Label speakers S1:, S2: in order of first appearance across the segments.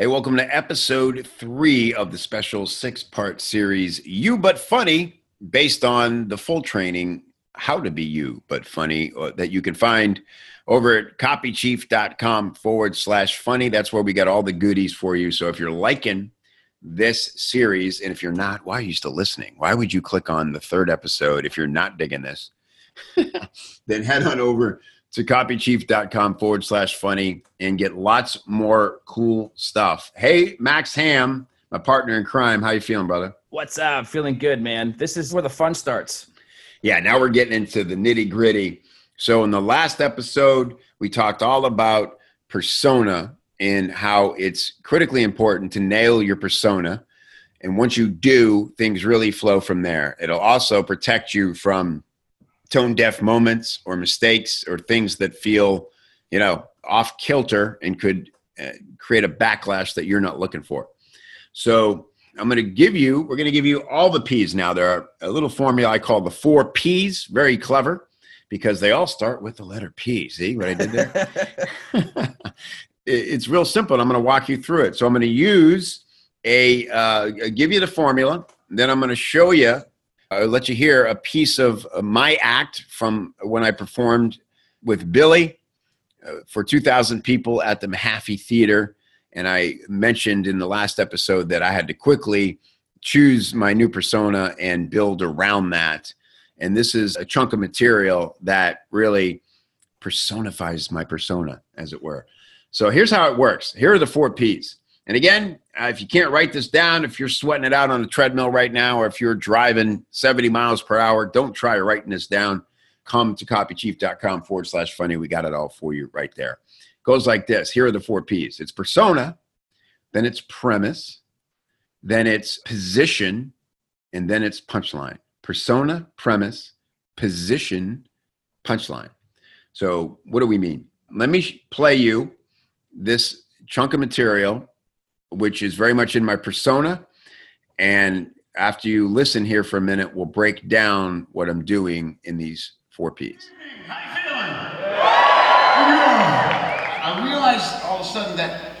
S1: Hey, welcome to episode three of the special six part series, You But Funny, based on the full training, How to Be You But Funny, uh, that you can find over at copychief.com forward slash funny. That's where we got all the goodies for you. So if you're liking this series, and if you're not, why are you still listening? Why would you click on the third episode if you're not digging this? then head on over to copychief.com forward slash funny and get lots more cool stuff. Hey, Max Ham, my partner in crime. How you feeling, brother?
S2: What's up? Feeling good, man. This is where the fun starts.
S1: Yeah, now we're getting into the nitty gritty. So in the last episode, we talked all about persona and how it's critically important to nail your persona. And once you do, things really flow from there. It'll also protect you from tone deaf moments or mistakes or things that feel, you know, off kilter and could uh, create a backlash that you're not looking for. So I'm going to give you, we're going to give you all the P's now. There are a little formula I call the four P's, very clever because they all start with the letter P. See what I did there? it's real simple. And I'm going to walk you through it. So I'm going to use a, uh, give you the formula. Then I'm going to show you I'll let you hear a piece of uh, my act from when I performed with Billy uh, for 2,000 people at the Mahaffey Theater. And I mentioned in the last episode that I had to quickly choose my new persona and build around that. And this is a chunk of material that really personifies my persona, as it were. So here's how it works. Here are the four P's. And again, uh, if you can't write this down, if you're sweating it out on the treadmill right now, or if you're driving 70 miles per hour, don't try writing this down. Come to copychief.com forward slash funny. We got it all for you right there. Goes like this. Here are the four P's it's persona, then it's premise, then it's position, and then it's punchline. Persona, premise, position, punchline. So, what do we mean? Let me play you this chunk of material which is very much in my persona. And after you listen here for a minute, we'll break down what I'm doing in these four P's.
S3: How you feeling? I realized all of a sudden that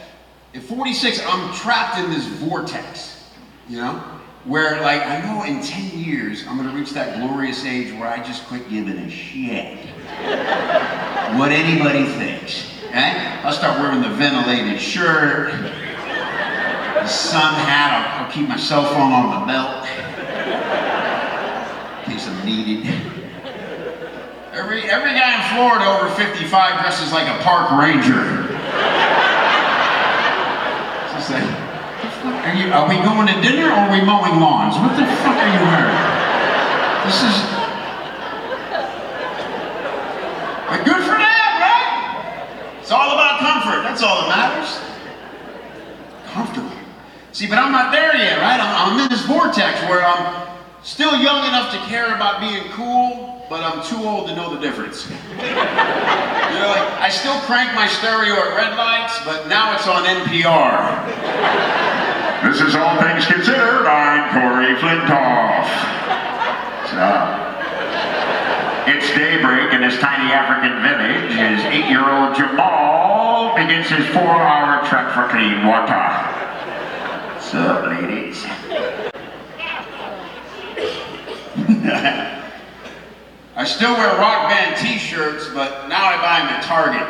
S3: at 46, I'm trapped in this vortex, you know, where like I know in 10 years I'm gonna reach that glorious age where I just quit giving a shit what anybody thinks. Okay? I'll start wearing the ventilated shirt sun hat. I'll, I'll keep my cell phone on the belt in case I'm needed. Every, every guy in Florida over 55 dresses like a park ranger. So say, are, you, are we going to dinner or are we mowing lawns? What the fuck are you wearing? This is. But good for that, right? It's all about comfort. That's all that matters. See, but I'm not there yet, right? I'm, in this vortex where I'm still young enough to care about being cool, but I'm too old to know the difference. you know, I still crank my stereo at red lights, but now it's on NPR.
S4: This is All Things Considered. I'm Corey Flintoff. So, it's daybreak in this tiny African village as eight-year-old Jamal begins his four-hour trek for clean water. What's up, ladies?
S3: I still wear rock band t-shirts, but now I buy them at Target.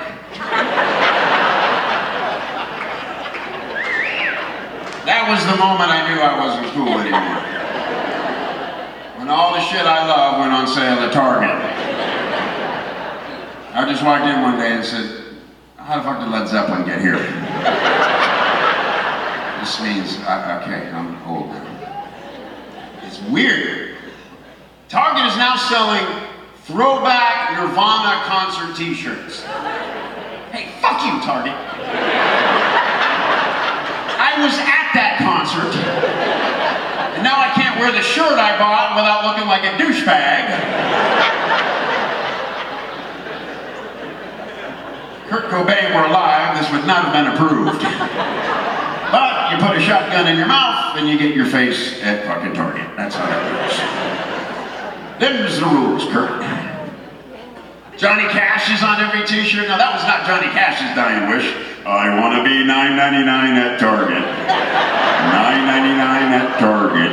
S3: that was the moment I knew I wasn't cool anymore. When all the shit I love went on sale at Target. I just walked in one day and said, how the fuck did Led Zeppelin get here? This means, uh, okay, I'm old now. It's weird. Target is now selling throwback Nirvana concert t-shirts. Hey, fuck you, Target. I was at that concert, and now I can't wear the shirt I bought without looking like a douchebag. Kurt Cobain were alive, this would not have been approved. You put a shotgun in your mouth and you get your face at fucking Target. That's how it works. Them's the rules, Kurt. Johnny Cash is on every t-shirt. Now that was not Johnny Cash's dying wish.
S4: I want to be 9.99 at Target. 9.99 at Target.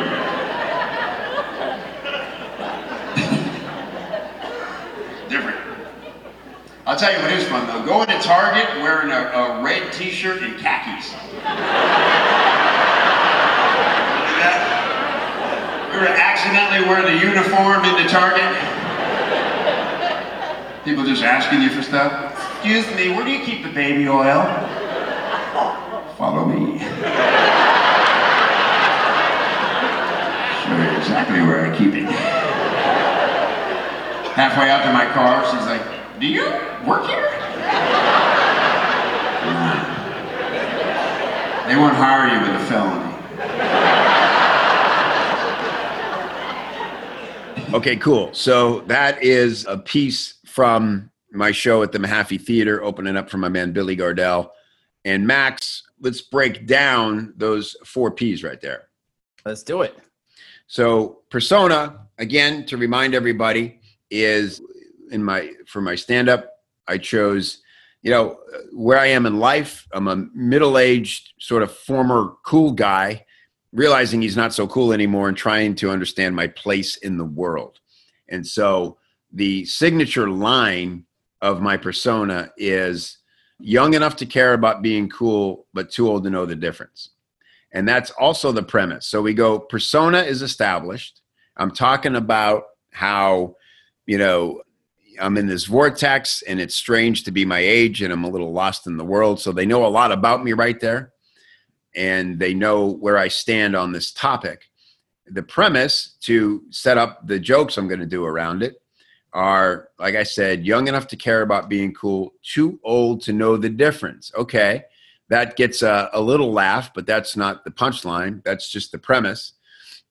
S3: Different. I'll tell you what is fun though. Going to Target wearing a, a red T-shirt and khakis. We were accidentally wearing the uniform into Target. People just asking you for stuff. Excuse me, where do you keep the baby oil? Follow me. You exactly where I keep it. Halfway out to my car, she's like, Do you work here? They won't hire you with a felony.
S1: Okay, cool. So that is a piece from my show at the Mahaffey Theater, opening up for my man Billy Gardell. And Max, let's break down those four P's right there.
S2: Let's do it.
S1: So persona, again, to remind everybody, is in my for my stand-up, I chose, you know, where I am in life. I'm a middle-aged, sort of former cool guy, realizing he's not so cool anymore and trying to understand my place in the world. And so the signature line of my persona is young enough to care about being cool, but too old to know the difference. And that's also the premise. So we go persona is established. I'm talking about how, you know, I'm in this vortex and it's strange to be my age and I'm a little lost in the world. So they know a lot about me right there and they know where I stand on this topic. The premise to set up the jokes I'm going to do around it are, like I said, young enough to care about being cool, too old to know the difference. Okay, that gets a, a little laugh, but that's not the punchline. That's just the premise.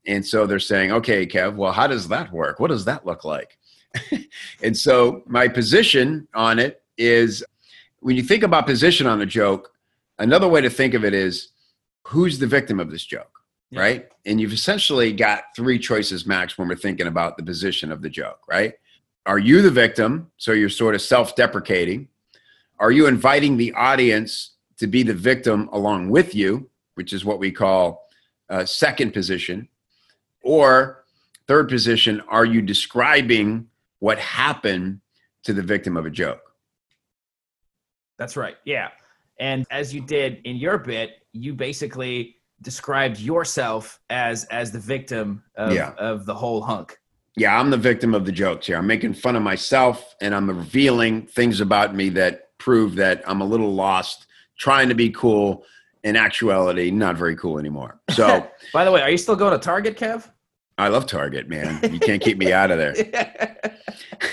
S1: And so they're saying, okay, Kev, well, how does that work? What does that look like? and so my position on it is when you think about position on a joke, another way to think of it is who's the victim of this joke,
S2: Yeah.
S1: right? And you've essentially got three choices, Max, when we're thinking about the position of the joke, right? Are you the victim? So you're sort of self deprecating. Are you inviting the audience to be the victim along with you, which is what we call uh, second position? Or third position, are you describing what happened to the victim of a joke?
S2: That's right. Yeah. And as you did in your bit, you basically described yourself as as the victim of,
S1: Yeah.
S2: of the whole hunk.
S1: Yeah, I'm the victim of the jokes here. I'm making fun of myself and I'm revealing things about me that prove that I'm a little lost, trying to be cool. In actuality, not very cool anymore. So
S2: By the way, are you still going to Target, Kev?
S1: I love Target, man. You can't keep me out of there.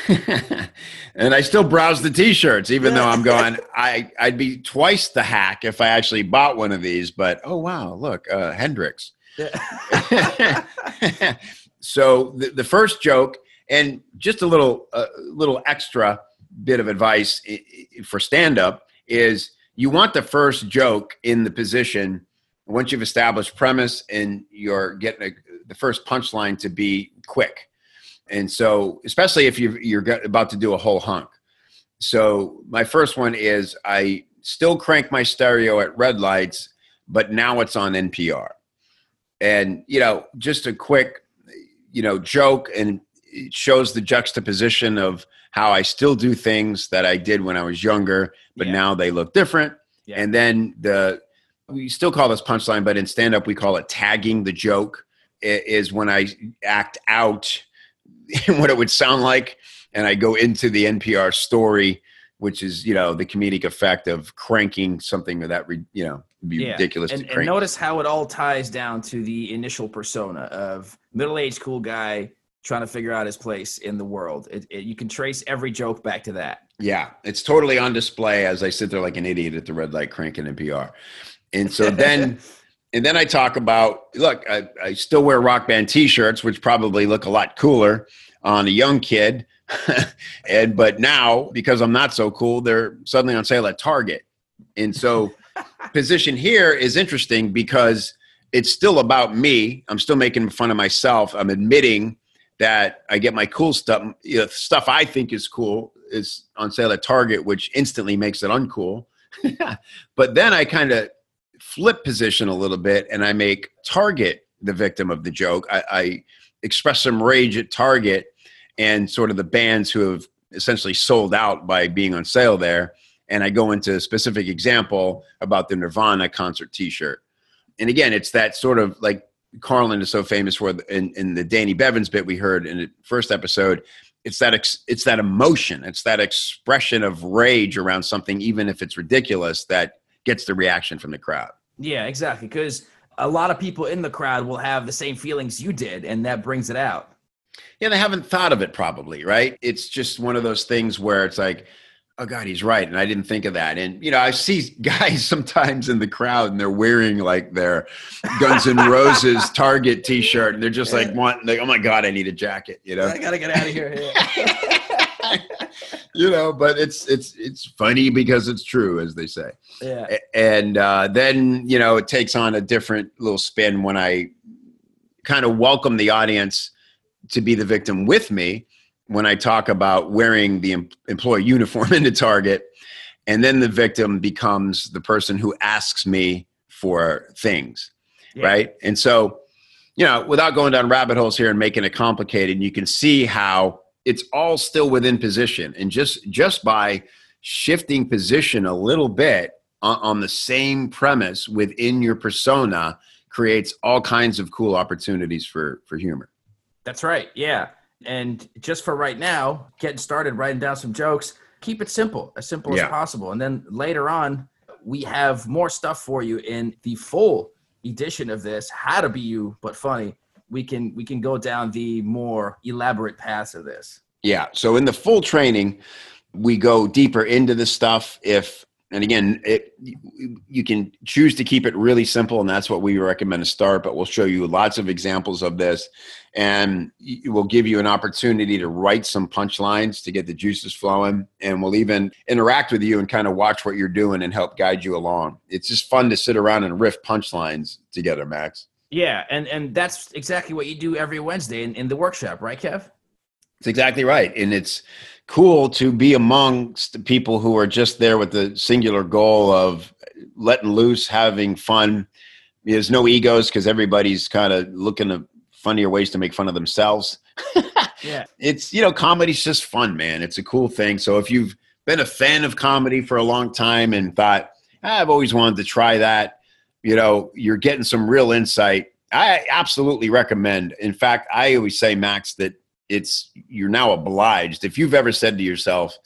S1: and I still browse the t-shirts, even though I'm going, I, I'd be twice the hack if I actually bought one of these, but oh wow, look, uh, Hendrix. so the, the first joke, and just a little, a little extra bit of advice for stand-up is you want the first joke in the position once you've established premise and you're getting a, the first punchline to be quick. And so, especially if you're, you're about to do a whole hunk. So, my first one is I still crank my stereo at red lights, but now it's on NPR. And, you know, just a quick, you know, joke and it shows the juxtaposition of how I still do things that I did when I was younger, but
S2: Yeah.
S1: now they look different.
S2: Yeah.
S1: And then the, we still call this punchline, but in stand up, we call it tagging the joke, i- is when I act out what it would sound like and I go into the NPR story, which is, you know, the comedic effect of cranking something that, you know, would be
S2: Yeah.
S1: ridiculous
S2: And, and notice how it all ties down to the initial persona of middle-aged cool guy trying to figure out his place in the world. It, it, you can trace every joke back to that.
S1: Yeah, it's totally on display as I sit there like an idiot at the red light cranking NPR. And so then and then I talk about look, I, I still wear rock band t-shirts, which probably look a lot cooler on a young kid. and but now, because I'm not so cool, they're suddenly on sale at Target. And so position here is interesting because it's still about me. I'm still making fun of myself. I'm admitting that I get my cool stuff, you know, stuff I think is cool is on sale at Target, which instantly makes it uncool. but then I kind of flip position a little bit and I make target the victim of the joke. I, I express some rage at Target and sort of the bands who have essentially sold out by being on sale there. And I go into a specific example about the Nirvana concert T-shirt. And again, it's that sort of like Carlin is so famous for in, in the Danny Bevins bit we heard in the first episode. It's that ex, it's that emotion, it's that expression of rage around something, even if it's ridiculous, that gets the reaction from the crowd.
S2: Yeah, exactly. Because a lot of people in the crowd will have the same feelings you did, and that brings it out.
S1: Yeah, they haven't thought of it probably, right? It's just one of those things where it's like, oh God, he's right. And I didn't think of that. And, you know, I see guys sometimes in the crowd and they're wearing like their Guns N' Roses Target t shirt and they're just like, wanting, like, oh my God, I need a jacket, you know?
S2: I got to get out of here.
S1: you know, but it's, it's, it's funny because it's true, as they say.
S2: Yeah.
S1: And uh, then, you know, it takes on a different little spin when I kind of welcome the audience to be the victim with me when I talk about wearing the em- employee uniform into Target, and then the victim becomes the person who asks me for things, yeah. right? And so, you know, without going down rabbit holes here and making it complicated, you can see how it's all still within position, and just just by shifting position a little bit on, on the same premise within your persona creates all kinds of cool opportunities for for humor.
S2: That's right. Yeah. And just for right now, getting started writing down some jokes, keep it simple, as simple yeah. as possible. And then later on, we have more stuff for you in the full edition of this, How to Be You But Funny. We can we can go down the more elaborate paths of this.
S1: Yeah. So in the full training, we go deeper into the stuff. If and again, it, you can choose to keep it really simple, and that's what we recommend to start. But we'll show you lots of examples of this, and we'll give you an opportunity to write some punchlines to get the juices flowing. And we'll even interact with you and kind of watch what you're doing and help guide you along. It's just fun to sit around and riff punchlines together, Max.
S2: Yeah, and and that's exactly what you do every Wednesday in, in the workshop, right, Kev?
S1: It's exactly right, and it's cool to be amongst people who are just there with the singular goal of letting loose, having fun. There's no egos because everybody's kind of looking at funnier ways to make fun of themselves.
S2: yeah.
S1: It's, you know, comedy's just fun, man. It's a cool thing. So if you've been a fan of comedy for a long time and thought, ah, I've always wanted to try that, you know, you're getting some real insight. I absolutely recommend. In fact, I always say, Max, that it's you're now obliged. If you've ever said to yourself,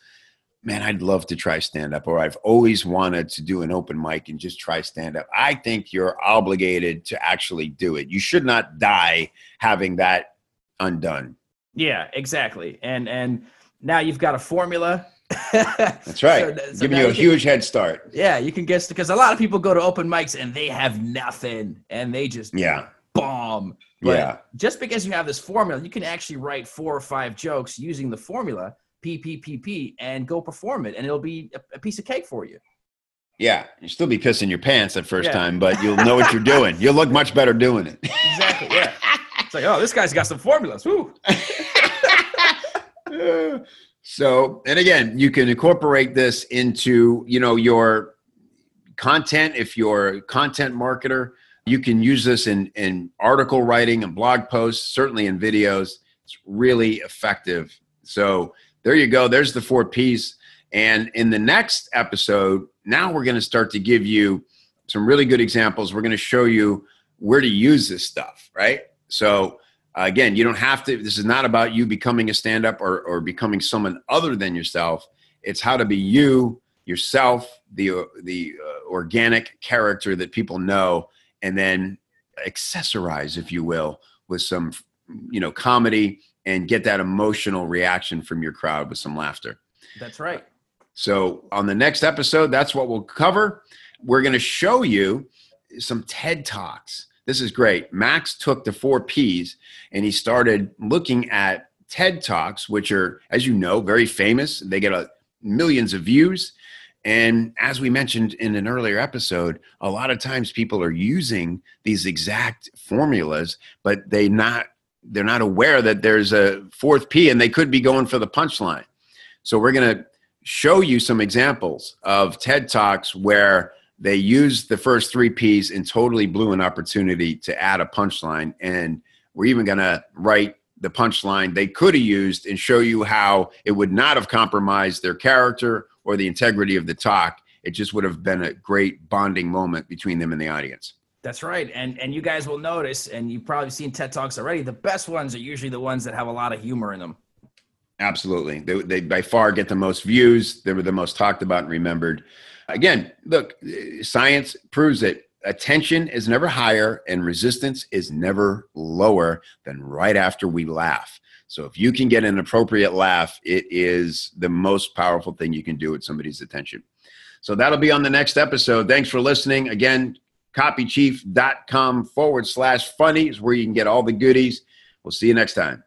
S1: man, I'd love to try stand up, or I've always wanted to do an open mic and just try stand up. I think you're obligated to actually do it. You should not die having that undone.
S2: Yeah, exactly. And and now you've got a formula.
S1: That's right. So, so Giving you a you huge head start.
S2: Yeah, you can guess because a lot of people go to open mics and they have nothing and they just
S1: yeah
S2: bomb. But yeah. just because you have this formula, you can actually write four or five jokes using the formula PPPP and go perform it, and it'll be a, a piece of cake for you.
S1: Yeah, you still be pissing your pants that first yeah. time, but you'll know what you're doing. You'll look much better doing it.
S2: Exactly. Yeah. It's like, oh, this guy's got some formulas. Woo.
S1: so, and again, you can incorporate this into you know your content if you're a content marketer you can use this in, in article writing and blog posts, certainly in videos. It's really effective. So there you go. There's the four P's. And in the next episode, now we're going to start to give you some really good examples. We're going to show you where to use this stuff, right? So again, you don't have to, this is not about you becoming a stand up or, or becoming someone other than yourself. It's how to be you, yourself, the, the uh, organic character that people know and then accessorize, if you will, with some, you know, comedy and get that emotional reaction from your crowd with some laughter.
S2: That's right.
S1: So on the next episode, that's what we'll cover. We're going to show you some TED Talks. This is great. Max took the four P's and he started looking at TED Talks, which are, as you know, very famous. They get a, millions of views. And as we mentioned in an earlier episode, a lot of times people are using these exact formulas, but they not they're not aware that there's a fourth P and they could be going for the punchline. So we're going to show you some examples of TED Talks where they used the first three P's and totally blew an opportunity to add a punchline. And we're even going to write the punchline they could have used and show you how it would not have compromised their character or the integrity of the talk. It just would have been a great bonding moment between them and the audience.
S2: That's right. And and you guys will notice, and you've probably seen TED Talks already, the best ones are usually the ones that have a lot of humor in them.
S1: Absolutely. They, they by far get the most views. They were the most talked about and remembered. Again, look, science proves it. Attention is never higher and resistance is never lower than right after we laugh. So if you can get an appropriate laugh, it is the most powerful thing you can do with somebody's attention. So that'll be on the next episode. Thanks for listening. Again, copychief.com forward slash funny is where you can get all the goodies. We'll see you next time.